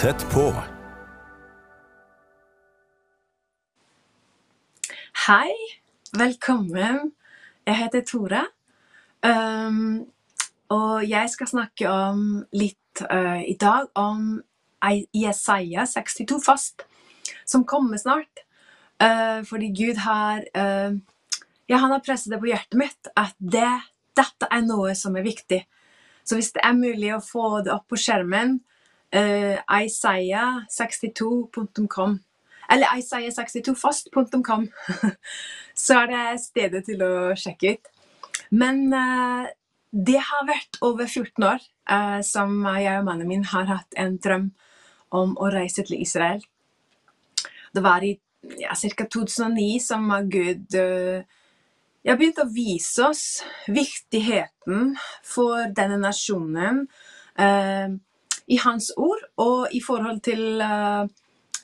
Tett på. Hei, velkommen. Jeg heter Tore. Um, og jeg skal snakke om litt uh, i dag om Jesaja 62 fast, som kommer snart. Uh, fordi Gud har uh, Ja, han har presset det på hjertet mitt at det, dette er noe som er viktig. Så hvis det er mulig å få det opp på skjermen, isaiah62.com eller isaiah62fast.com, så er det stedet til å sjekke ut. Men eh, det har vært over 14 år eh, som jeg og mannen min har hatt en drøm om å reise til Israel. Det var i ja, ca. 2009 som Gud eh, ja, begynte å vise oss viktigheten for denne nasjonen eh, i hans ord og i forhold til uh,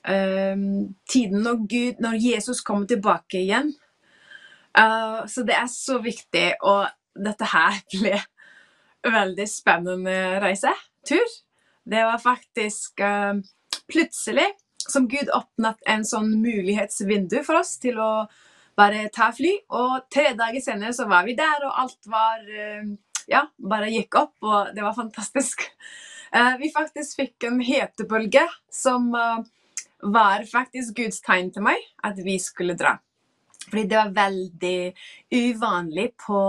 eh, tiden når, Gud, når Jesus kommer tilbake igjen. Uh, så det er så viktig, og dette her ble veldig spennende reise. Tur. Det var faktisk plutselig som Gud åpnet en sånn mulighetsvindu for oss til å bare ta fly, og tre dager senere så var vi der, og alt var Ja, bare gikk opp, og det var fantastisk. Eh, vi faktisk fikk en hetebølge som eh, var faktisk Guds tegn til meg at vi skulle dra. Fordi det var veldig uvanlig på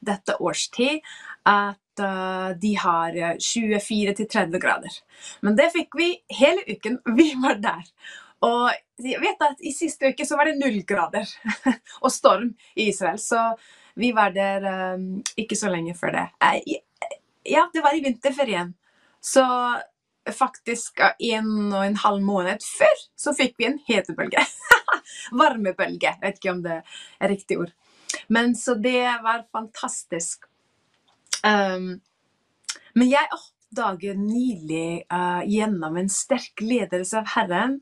dette årstid at uh, de har eh, 24-30 grader. Men det fikk vi hele uken. Vi var der. Og jeg vet at i siste uke så var det null grader og storm i Israel. Så vi var der um, ikke så lenge før det. Ja, det var i vinterferien. Så faktisk eh, en og en halv måned før så fikk vi en hetebølge. Varmebølge. Jeg vet ikke om det er riktig ord. Men så det var fantastisk. Um, men jeg oppdaget nylig uh, gjennom en sterk ledelse av Herren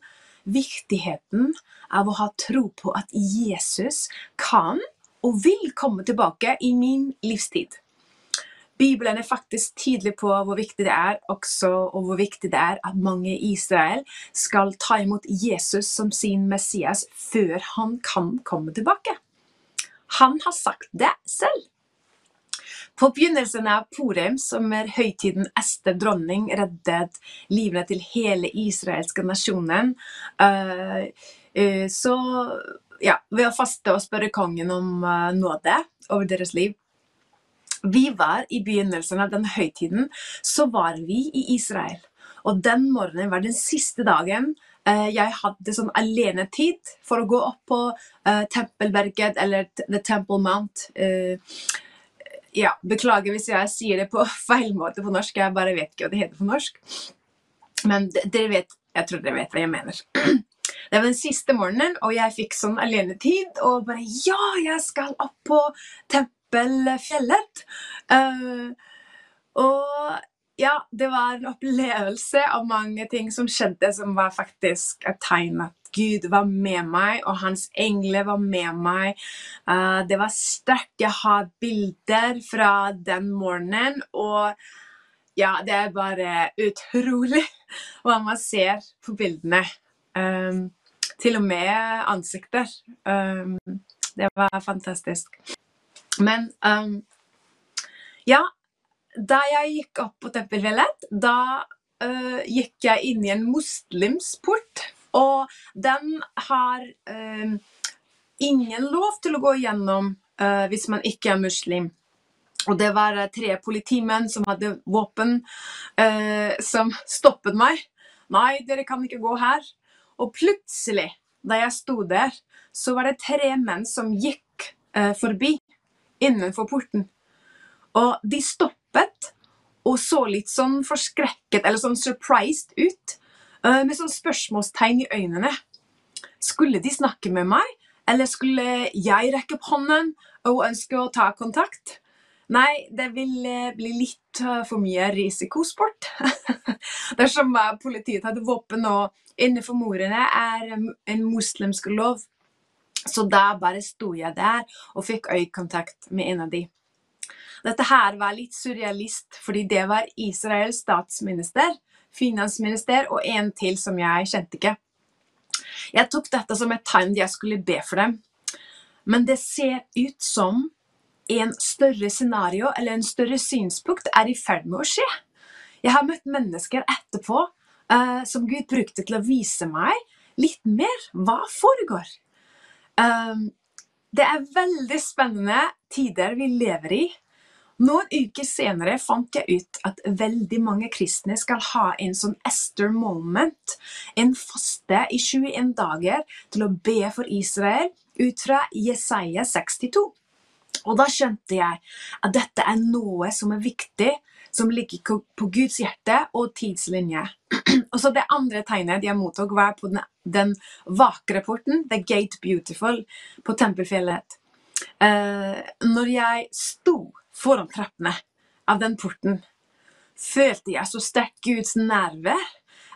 viktigheten av å ha tro på at Jesus kan og vil komme tilbake i min livstid. Bibelen er faktisk tydelig på hvor viktig det er også, og hvor viktig det er at mange i Israel skal ta imot Jesus som sin Messias før han kan komme tilbake. Han har sagt det selv. På begynnelsen av Purim, som er høytiden Ester dronning reddet livene til hele israelske nasjonen, øh, øh, så ja, ved å faste og spørre kongen om øh, nåde over deres liv. Vi var i begynnelsen av den høytiden, så var vi i Israel. Og den morgenen var den siste dagen eh, jeg hadde sånn alenetid for å gå opp på eh, Tempelberget eller The Temple Mount. Eh, ja, beklager hvis jeg sier det på feil måte på norsk, jeg bare vet ikke hva det heter på norsk. Men dere vet, jeg tror dere vet hva jeg mener. Det var den siste morgenen, og jeg fikk sånn alenetid, og bare ja, jeg skal opp på Tempelfjellet. Eh, og ja, det var en opplevelse av mange ting som skjedde, som var faktisk et tegn at Gud var med meg, og hans engler var med meg. Uh, det var sterkt. Jeg har bilder fra den morgenen, og ja, det er bare utrolig hva man ser på bildene. Um, til og med ansikter. Um, det var fantastisk. Men um, ja, da jeg gikk opp på Tempelfjellet, da uh, gikk jeg inn i en muslimsport. Og den har øh, ingen lov til å gå igjennom uh, hvis man ikke er muslim. Og det var øh, tre politimenn som hadde våpen, uh, som stoppet meg. Nei, dere kan ikke gå her. Og plutselig, da jeg sto der, så var det tre menn som gikk forbi innenfor porten. Og de stoppet og så litt sånn forskrekket eller sånn surprised ut. eh, med sånn spørsmålstegn i øynene. Skulle de snakke med meg, eller skulle jeg rekke opp hånden og ønske å ta kontakt? Nei, det ville bli litt eh, for mye risikosport. Dersom eh, politiet hadde våpen og innenfor murene er en muslimsk lov. Så da bare sto jeg der og fikk øyekontakt med en av de. Dette her var litt surrealist, fordi det var Israels statsminister finansminister, og en til som jeg kjente ikke. Jeg tok dette som et tegn jeg skulle be for dem. Men det ser ut som en større scenario eller en større synspunkt er i ferd med å skje. Jeg har møtt mennesker etterpå uh, som Gud brukte til å vise meg litt mer hva foregår. Um, det er veldig spennende tider vi lever i. Noen uker senere fant jeg ut at veldig mange kristne skal ha en sånn Esther moment, en faste i 21 dager til å be for Israel ut fra Jesaja 62. Og da skjønte jeg at dette er noe som er viktig, som ligger på Guds hjerte og tidslinje. Og så Det andre tegnet jeg mottok, var på den, den vakre porten, The Gate Beautiful, på Tempelfjellet. Uh, når jeg sto foran trappene av den porten, følte jeg så sterkt Guds nerve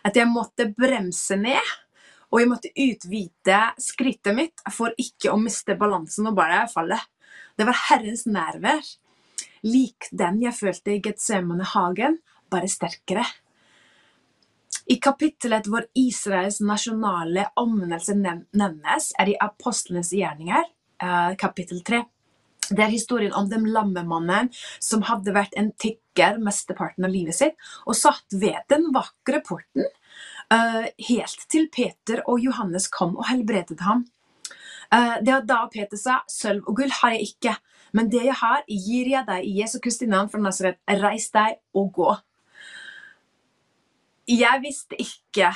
at jeg måtte bremse ned. Og jeg måtte utvide skrittet mitt for ikke å miste balansen og bare falle. Det var Herrens nerver, lik den jeg følte i Getsemane-hagen, bare sterkere. I kapittelet hvor Israels nasjonale omvendelse nevnes, er i Apostlenes gjerninger, eh, kapittel 3. Det er historien om den lammemannen som hadde vært en tigger mesteparten av livet sitt, og satt ved den vakre porten uh, helt til Peter og Johannes kom og helbredet ham. Uh, det at da Peter sa, 'Sølv og gull har jeg ikke, men det jeg har, gir jeg deg i Jesu Kristi navn fra Nazaret. Reis deg og gå.' Jeg visste ikke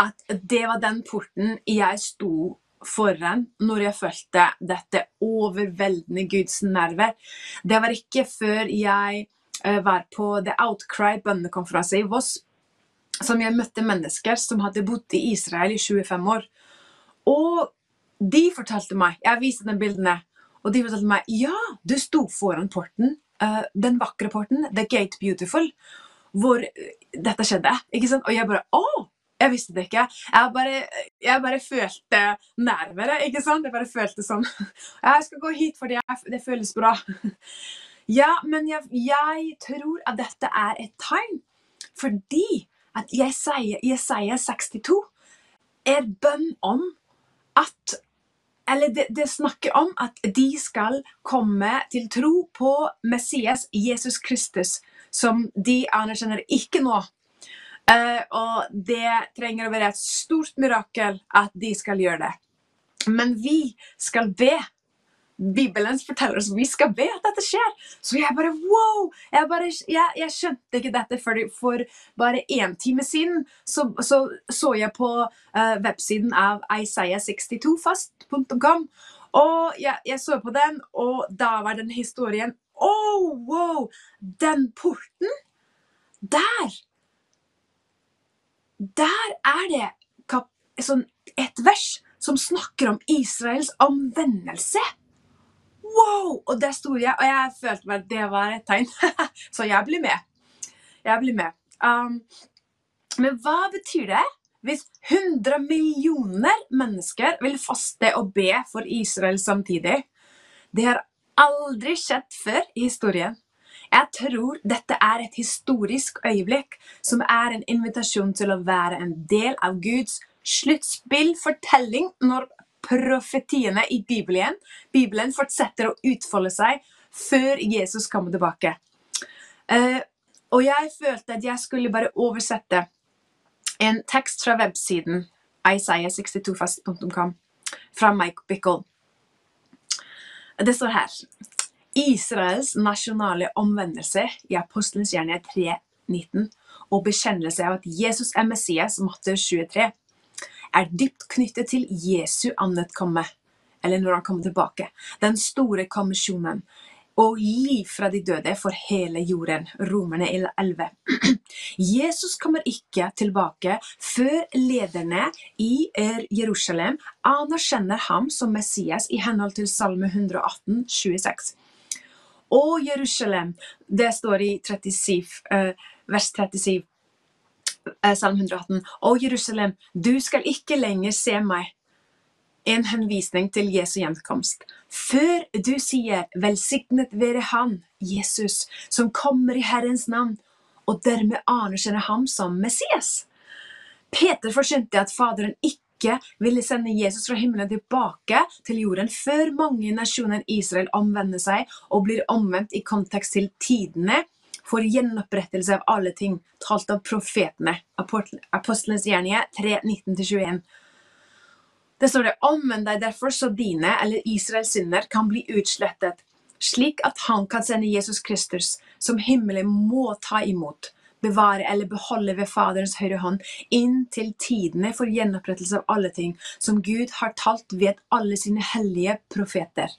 at det var den porten jeg sto foran når jeg følte dette overveldende Guds nerver. Det var ikke før jeg eh, var på The Outcry bønnekonferanse i Voss, som jeg møtte mennesker som hadde bodd i Israel i 25 år. Og de fortalte meg Jeg viste dem bildene. Og de fortalte meg ja, du sto foran porten, uh, den vakre porten, The Gate Beautiful, hvor dette skjedde. ikke sant? Og jeg bare Å! Jeg visste det ikke. Jeg bare, jeg bare følte nærmere, ikke sant? Jeg bare følte sånn Jeg skal gå hit fordi jeg, det føles bra. Ja, men jeg, jeg, tror at dette er et tegn. Fordi at Jesaja 62 er bønn om at Eller det, det snakker om at de skal komme til tro på Messias, Jesus Kristus, som de anerkjenner ikke nå Uh, og det trenger å være et stort mirakel at de skal gjøre det. Men vi skal be. Bibelen forteller oss vi skal be at dette skjer. Så jeg bare wow! Jeg, bare, jeg, jeg skjønte ikke dette for, for bare én time siden. Så, så, så jeg på uh, websiden av Isaiah62fast.com. Og jeg, jeg, så på den, og da var den historien Oh, wow! Den porten! Der! Der er det sånn et vers som snakker om Israels omvendelse. Wow! Og der sto jeg, og jeg følte meg at det var et tegn. Så jeg blir med. Jeg blir med. Um, men hva betyr det hvis 100 millioner mennesker vil faste og be for Israel samtidig? Det har aldri skjedd før i historien. Jeg tror dette er et historisk øyeblikk som er en invitasjon til å være en del av Guds sluttspillfortelling når profetiene i Bibelen, Bibelen fortsetter å utfolde seg før Jesus kommer tilbake. Uh, og jeg følte at jeg skulle bare oversette en tekst fra websiden isaiah62fast.com fra Mike Bickle. Det står her Israels nasjonale omvendelse i Apostelens gjerninger 3.19 og bekjennelse av at Jesus er Messias, Matte 23, er dypt knyttet til Jesu komme, eller når han kommer tilbake, den store kommisjonen, og liv fra de døde for hele jorden, Romerne 11. Jesus kommer ikke tilbake før lederne i Jerusalem anerkjenner ham som Messias i henhold til Salme 118, 26. Og Jerusalem. Det står i 37, uh, eh, vers 37, uh, Salm 118. Å, Jerusalem, du skal ikke lenger se meg. En henvisning til Jesu gjenkomst. Før du sier 'velsignet være Han', Jesus, som kommer i Herrens navn, og dermed anerkjenner ham som Messias. Peter forsynte at Faderen ikke ville sende Jesus fra himmelen tilbake til jorden før mange i Israel omvender seg og blir omvendt i kontekst til tidene for gjenopprettelse av alle ting, talt av profetene. Apostelens gjerninger 3, 19-21. Det står det, omvend deg derfor så dine, eller Israels synder, kan bli utslettet, slik at han kan sende Jesus Kristus, som himmelen må ta imot bevare eller beholde ved Faderens høyre hånd inntil tidene for gjenopprettelse av alle ting, som Gud har talt ved alle sine hellige profeter.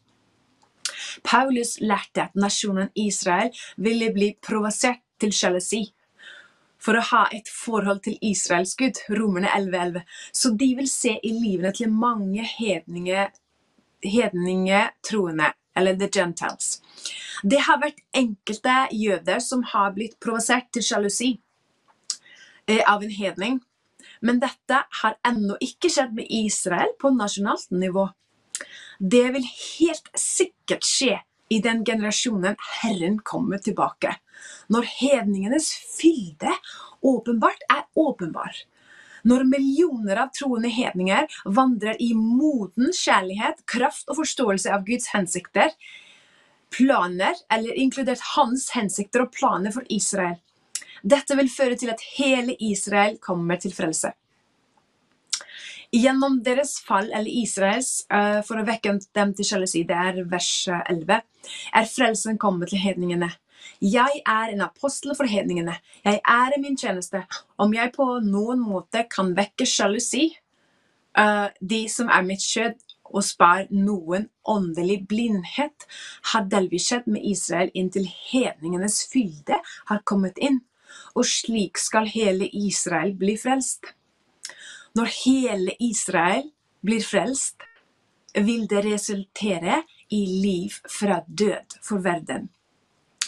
Paulus lærte at nasjonen Israel ville bli provosert til sjalusi for å ha et forhold til Israels Gud, romerne 11.11. Så de vil se i livene til mange hedninge, hedninge troende, eller the gentiles. Det har vært enkelte jøder som har blitt provosert til sjalusi eh, av en hedning. Men dette har ennå ikke skjedd med Israel på nasjonalt nivå. Det vil helt sikkert skje i den generasjonen Herren kommer tilbake. Når hedningenes fylde åpenbart er åpenbar. Når millioner av troende hedninger vandrer i moden kjærlighet, kraft og forståelse av Guds hensikter, planer, eller inkludert hans hensikter og planer for Israel. Dette vil føre til at hele Israel kommer til frelse. Gjennom deres fall, eller Israels, uh, for å vekke dem til sjalusi, det er vers 11, er frelsen kommet til hedningene. Jeg er en apostel for hedningene. Jeg er i min tjeneste. Om jeg på noen måte kan vekke sjalusi, uh, de som er mitt kjød, og spar noen åndelig blindhet, har delvis skjedd med Israel inntil hedningenes fylde har kommet inn, og slik skal hele Israel bli frelst. Når hele Israel blir frelst, vil det resultere i liv fra død for verden.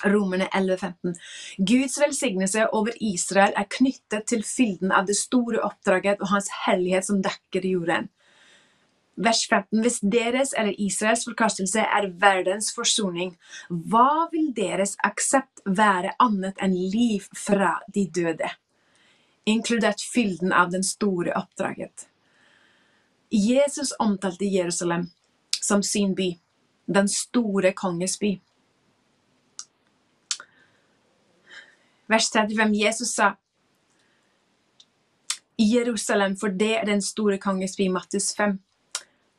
Romerne 11,15. Guds velsignelse over Israel er knyttet til fylden av det store oppdraget og hans hellighet som dekker jorden. Vers 15. Hvis deres eller Israels forkastelse er verdens forsoning, hva vil deres aksept være annet enn liv fra de døde? Inkludert fylden av den store oppdraget. Jesus omtalte Jerusalem som sin by, den store konges by. Vers 35. Jesus sa Jerusalem, for det er den store konges by, Mattis 5.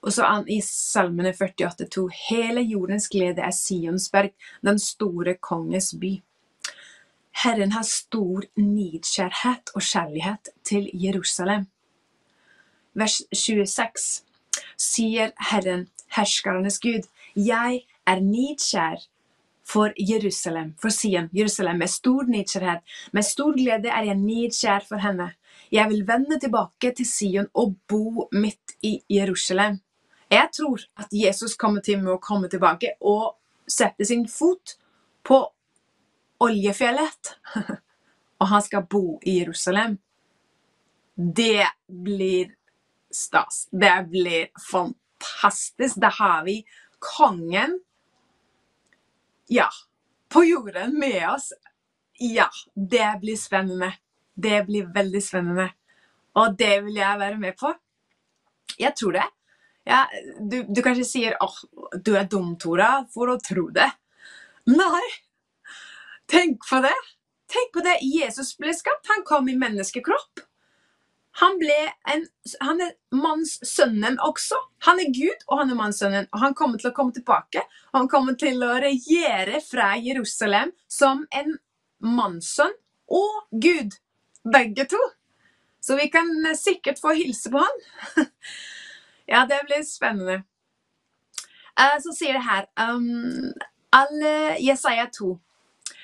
Og så i Salmene 48,2.: Hele jordens glede er Sionsberg, den store konges by. Herren har stor nidkjærhet og kjærlighet til Jerusalem. Vers 26 sier Herren, herskernes Gud, jeg er nidkjær for Jerusalem, for Sion, Jerusalem, med stor nidkjærhet. Med stor glede er jeg nidkjær for henne. Jeg vil vende tilbake til Sion og bo midt i Jerusalem. Jeg tror at Jesus kommer til med å komme tilbake og sette sin fot på oljefjellet. og han skal bo i Jerusalem. Det blir stas. Det blir fantastisk. Da har vi kongen ja, på jorden med oss. Ja, det blir spennende. Det blir veldig spennende. Og det vil jeg være med på. Jeg tror det. Ja, du, du, kanskje sier åh, oh, du er dum, Tora, for å tro det. Nei, tenk på det. Tenk på det. Jesus ble skapt. Han kom i menneskekropp. Han, ble en, han er mannssønnen også. Han er Gud, og han er mannssønnen. Og han kommer til å komme tilbake. Han kommer til å regjere fra Jerusalem som en mannssønn og Gud. Begge to. Så vi kan sikkert få hilse på han. Ja, det blir spennende. Uh, så sier det her um, alle, Jesaja 2.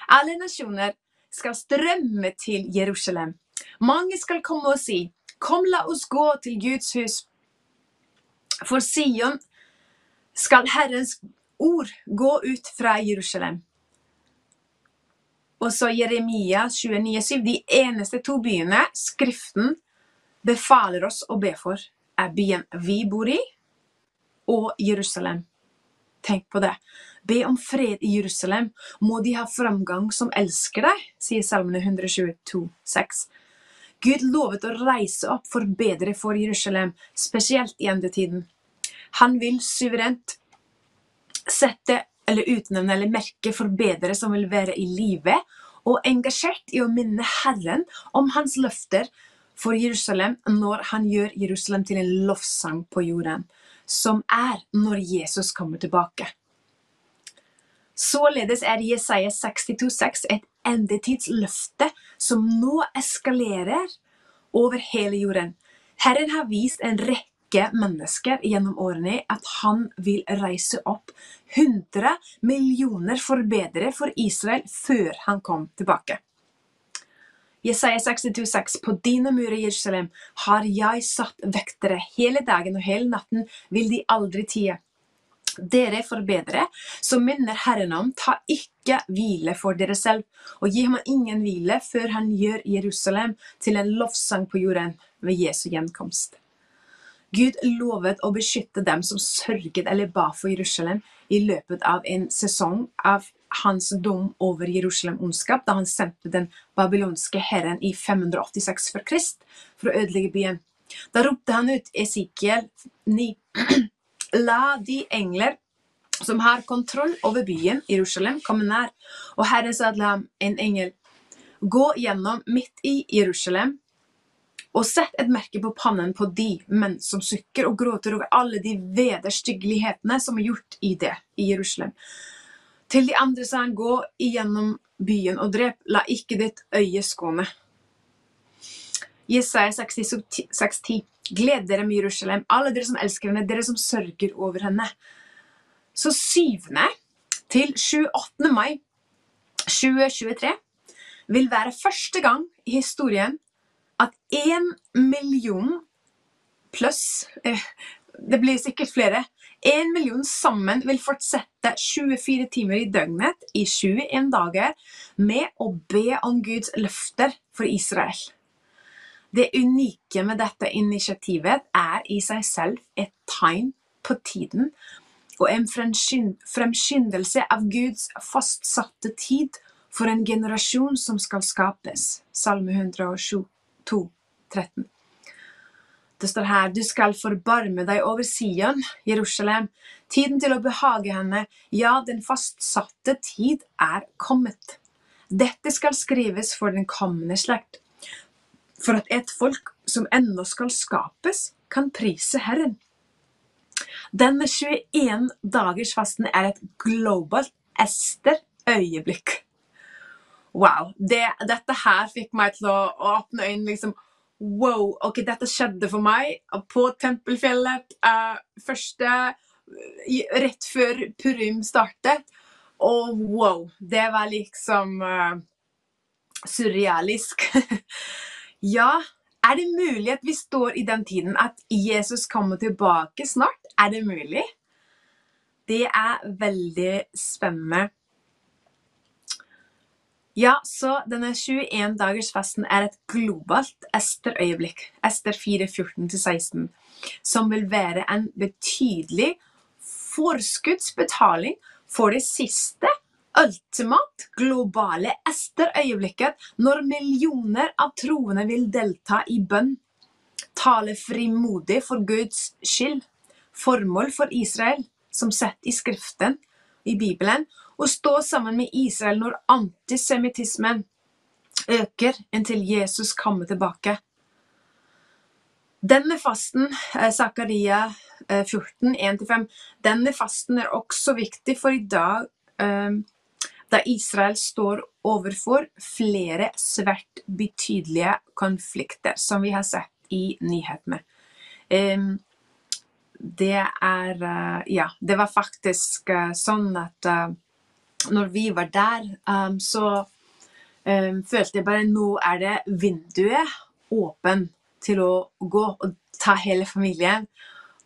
Alle nasjoner skal strømme til Jerusalem. Mange skal komme og si, Kom, la oss gå til Guds hus. For Sion skal Herrens ord gå ut fra Jerusalem. Og så Jeremia 29,7. De eneste to byene Skriften befaler oss å be for er byen vi bor i, og Jerusalem. Tenk på det. Be om fred i Jerusalem, må de ha framgang som elsker deg, sier Salmene 122, 6. Gud lovet å reise opp forbedre for Jerusalem, spesielt i endetiden. Han vil suverent sette eller utnevne eller merke forbedere som vil være i live, og engasjert i å minne Herren om hans løfter for Jerusalem når han gjør Jerusalem til en lovsang på jorden, som er når Jesus kommer tilbake. Således er Jesaja 62,6 et endetidsløfte som nå eskalerer over hele jorden. Herren har vist en rekke mennesker gjennom årene at han vil reise opp 100 millioner forbedrere for Israel før han kom tilbake. Jesaja 62,6 På dine murer, Jerusalem, har jeg satt vektere. Hele dagen og hele natten vil de aldri tie. Dere forbedre, så minner Herren om, ta ikke hvile for dere selv, og gi ham ingen hvile før han gjør Jerusalem til en lovsang på jorden ved Jesu gjenkomst. Gud lovet å beskytte dem som sørget eller ba for Jerusalem i løpet av en sesong av hans dom over Jerusalem ondskap, da han sendte den babylonske herren i 586 for Krist for å ødelegge byen. Da ropte han ut Esikiel 9. La de engler som har kontroll over byen, Jerusalem, komme nær. Og Herren sa til ham, en engel, gå gjennom midt i Jerusalem og sett et merke på pannen på de menn som sukker og gråter over alle de vederstyggelighetene som er gjort i det, i Jerusalem. Til de andre sa han, gå igjennom byen og drep, la ikke ditt øye skåne. Jesaja 66,10 Gled dere med Jerusalem, alle dere som elsker henne, dere som sørger over henne. Så 7. til 28. mai 2023 vil være første gang i historien at én million pluss eh, Det blir sikkert flere. Én million sammen vil fortsette 24 timer i døgnet i 21 dager med å be om Guds løfter for Israel. Det unike med dette initiativet er i seg selv et tegn på tiden og en fremskyndelse av Guds fastsatte tid for en generasjon som skal skapes. Salme 107. 2, 13. Det står her, du skal forbarme deg over Sion, Jerusalem, tiden til å behage henne, ja, den fastsatte tid er kommet. Dette skal skrives for den kommende slekt, for at et folk som ennå skal skapes, kan prise Herren. Denne 21 dagers fasten er et globalt Ester-øyeblikk. Wow. Det, dette her fikk meg til å, å åpne øynene. liksom, Wow, ok, dette skjedde for meg på Tempelfjellet. Uh, første Rett før Purim startet. Og wow, det var liksom uh, surrealisk. ja, er det mulig at vi står i den tiden at Jesus kommer tilbake snart? Er det mulig? Det er veldig spennende. Ja, så denne 21-dagersfasten er et globalt Ester-øyeblikk, Ester 4.14-16, som vil være en betydelig forskuddsbetaling for det siste, ultimat globale Ester-øyeblikket, når millioner av troende vil delta i bønn, tale frimodig for Guds skyld, formål for Israel, som sett i Skriften, i Bibelen, å stå sammen med Israel når antisemittismen øker inntil Jesus kommer tilbake. Denne fasten, eh, Zakaria 14, eh, 1-5, denne fasten er også viktig for i dag, eh, da Israel står overfor flere svært betydelige konflikter, som vi har sett i nyhetene det er eh, Ja, det var faktisk eh, sånn at eh, når vi var der, så følte jeg bare nå er det vinduet åpen til å gå og ta hele familien.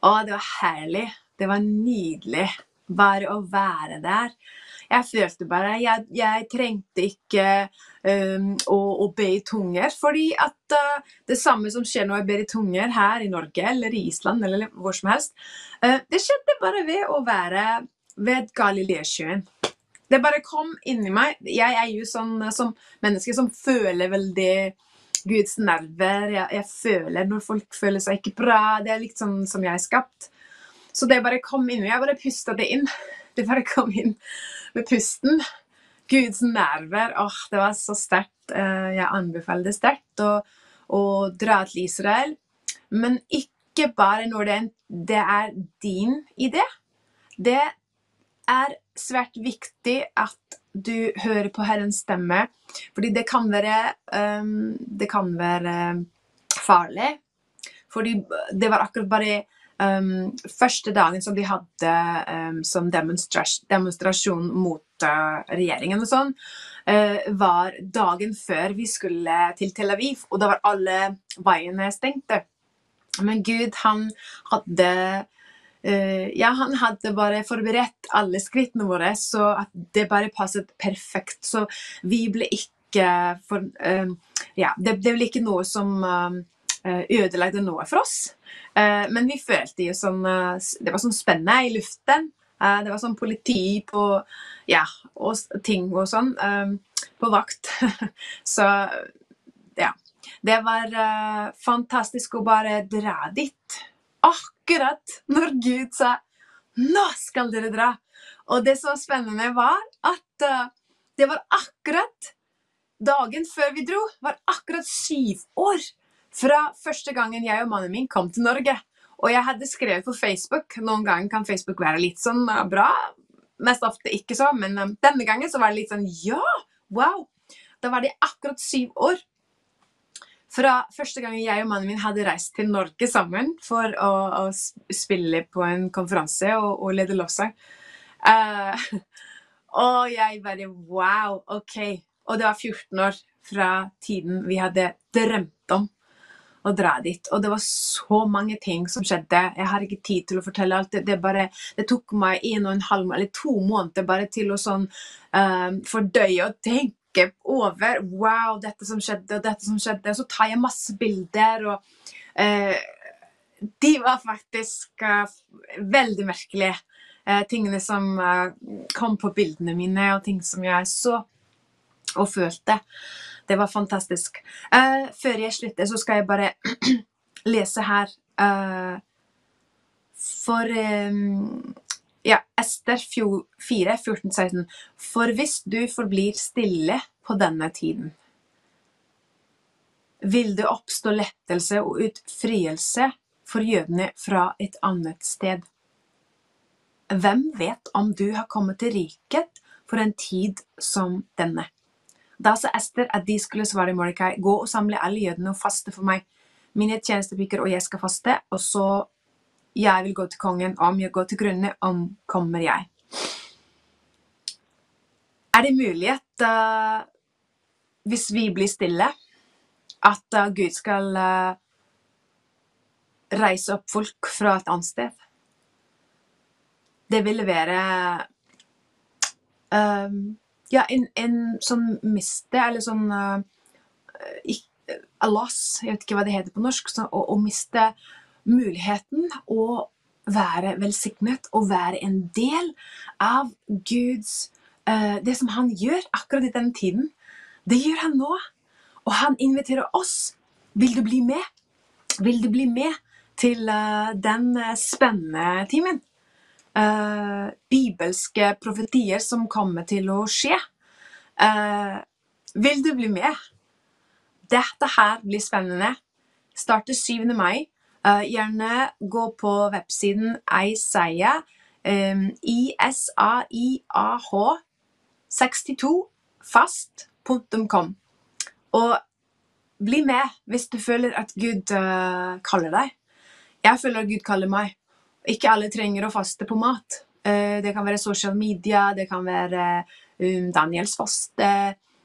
Å, det var herlig. Det var nydelig bare å være der. Jeg følte bare Jeg, jeg trengte ikke um, å, å, be i tunger, fordi at uh, det samme som skjer når jeg ber i tunger her i Norge eller i Island eller hvor som helst, uh, det skjedde bare ved å være ved Galileasjøen. Det bare kom inni meg. Jeg er jo sånn eh, som menneske som føler veldig Guds nerver. Jeg, jeg, føler når folk føler seg ikke bra. Det er litt sånn som jeg er skapt. Så det bare kom inn. Jeg bare pusta det inn. Det bare kom inn med pusten. Guds nerver. Åh, det var så sterkt. Eh, jeg anbefaler det sterkt å, å dra til Israel. Men ikke bare når det, det er din idé. Det er svært viktig at du hører på Herrens stemme, fordi det kan være, um, det kan være farlig. Fordi det var akkurat bare um, første dagen som de hadde um, som demonstrasjon, demonstrasjon mot uh, regjeringen og sånn, uh, var dagen før vi skulle til Tel Aviv, og da var alle veiene stengte. Men Gud, han hadde Uh, ja, han hadde bare forberedt alle skrittene våre, så at det bare passet perfekt. Så vi ble ikke for um, Ja, det, det, ble ikke noe som uh, ødelagde noe for oss. men vi følte jo sånn Det var sånn spennende i luften. det var sånn politi på Ja, og ting og sånn på vakt. så ja. Det var fantastisk å bare dra dit akkurat når Gud sa 'nå skal dere dra'. Og det som var spennende, var at det var akkurat dagen før vi dro, var akkurat syv år fra første gangen jeg og mannen min kom til Norge. Og jeg hadde skrevet på Facebook Noen ganger kan Facebook være litt sånn uh, bra. Mest ofte ikke så, men um, denne gangen så var det litt sånn ja! Wow! Da var det akkurat syv år fra første gangen jeg og mannen min hadde reist til Norge sammen for å, å spille på en konferanse og, og lede lovsang. Uh, og jeg bare Wow, OK. Og det var 14 år fra tiden vi hadde drømt å dra dit. Og det var så mange ting som skjedde. Jeg har ikke tid til å fortelle alt. Det, det, bare, det tok meg en og en halv eller to måneder bare til å sånn uh, fordøye og tenke over Wow, dette som skjedde, og dette som skjedde. Så tar jeg masse bilder, og uh, De var faktisk uh, veldig merkelige. Tingene som kom på bildene mine, og ting som jeg så og følte. Det var fantastisk. før jeg slutter, så skal jeg bare lese her For um, ja, Ester 4, 14, 16. For hvis du forblir stille på denne tiden, vil det oppstå lettelse og utfrielse for jødene fra et annet sted. Hvem vet om du har kommet til riket for en tid som denne? Da sa Ester at de skulle svare Mordecai, gå og samle alle jødene og faste for meg. Mine tjenestepiker og jeg skal faste, og så jeg vil gå til kongen, om jeg går til grunne, omkommer jeg. Er det mulig at uh, hvis vi blir stille, at uh, Gud skal uh, reise opp folk fra et annet sted? Det ville være um, ja, en, en, sånn miste, eller sånn uh, loss, jeg vet ikke hva det heter på norsk, så, å, å miste muligheten å være velsignet og være en del av Guds uh, Det som han gjør akkurat i den tiden, det gjør han nå. Og han inviterer oss. Vil du bli med? Vil du bli med til uh, den spennende timen? Uh, bibelske profetier som kommer til å skje. vil du bli med? Dette her blir spennende. Starter 7. mai. Eh, gjerne gå på websiden Isaiah, um, I-S-A-I-A-H 62 fast.com. Og bli med hvis du føler at Gud uh, kaller deg. Jeg føler at Gud kaller meg. Ikke alle trenger å faste på mat. Uh, det kan være social media, det kan være um, Daniels faste.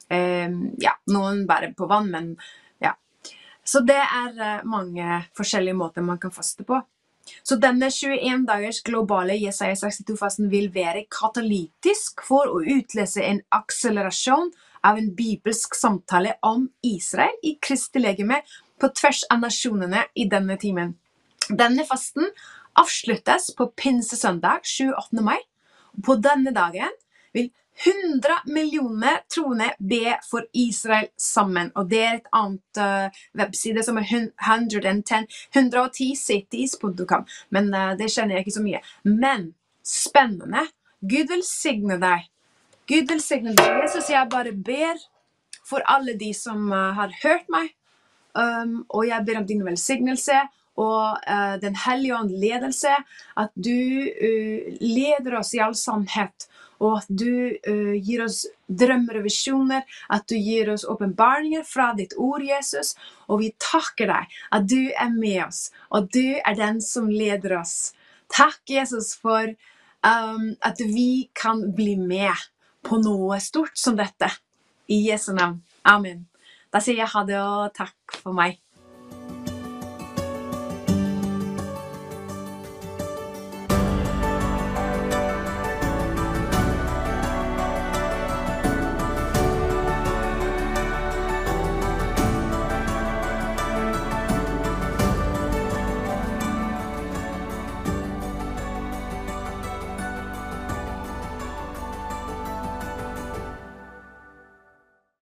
Um, ja, noen bare på vann, men så det er eh, mange forskjellige måter man kan faste på. Så denne 21 dagers globale Jesaja 62-fasten vil være katalytisk for å utløse en akselerasjon av en bibelsk samtale om Israel i kristelig legeme på tvers av nasjonene i denne timen. Denne fasten avsluttes på pinsesøndag 28. mai, På denne dagen vil 100 millioner troende be for Israel sammen. Og det er et annet uh, webside som er 110, 110cities.com. Men uh, det kjenner jeg ikke så mye. Men spennende. Gud velsigne deg. Gud velsigne deg. Jesus, jeg bare ber for alle de som uh, har hørt meg. Um, og jeg ber om din velsignelse og uh, Den hellige ånd ledelse. At du uh, leder oss i all sannhet. Og at du uh, gir oss drømmer og visjoner. At du gir oss åpenbaringer fra ditt ord, Jesus. Og vi takker deg at du er med oss, og du er den som leder oss. Takk, Jesus, for um, at vi kan bli med på noe stort som dette. I Jesu navn. Amen. Da sier jeg ha det og takk for meg.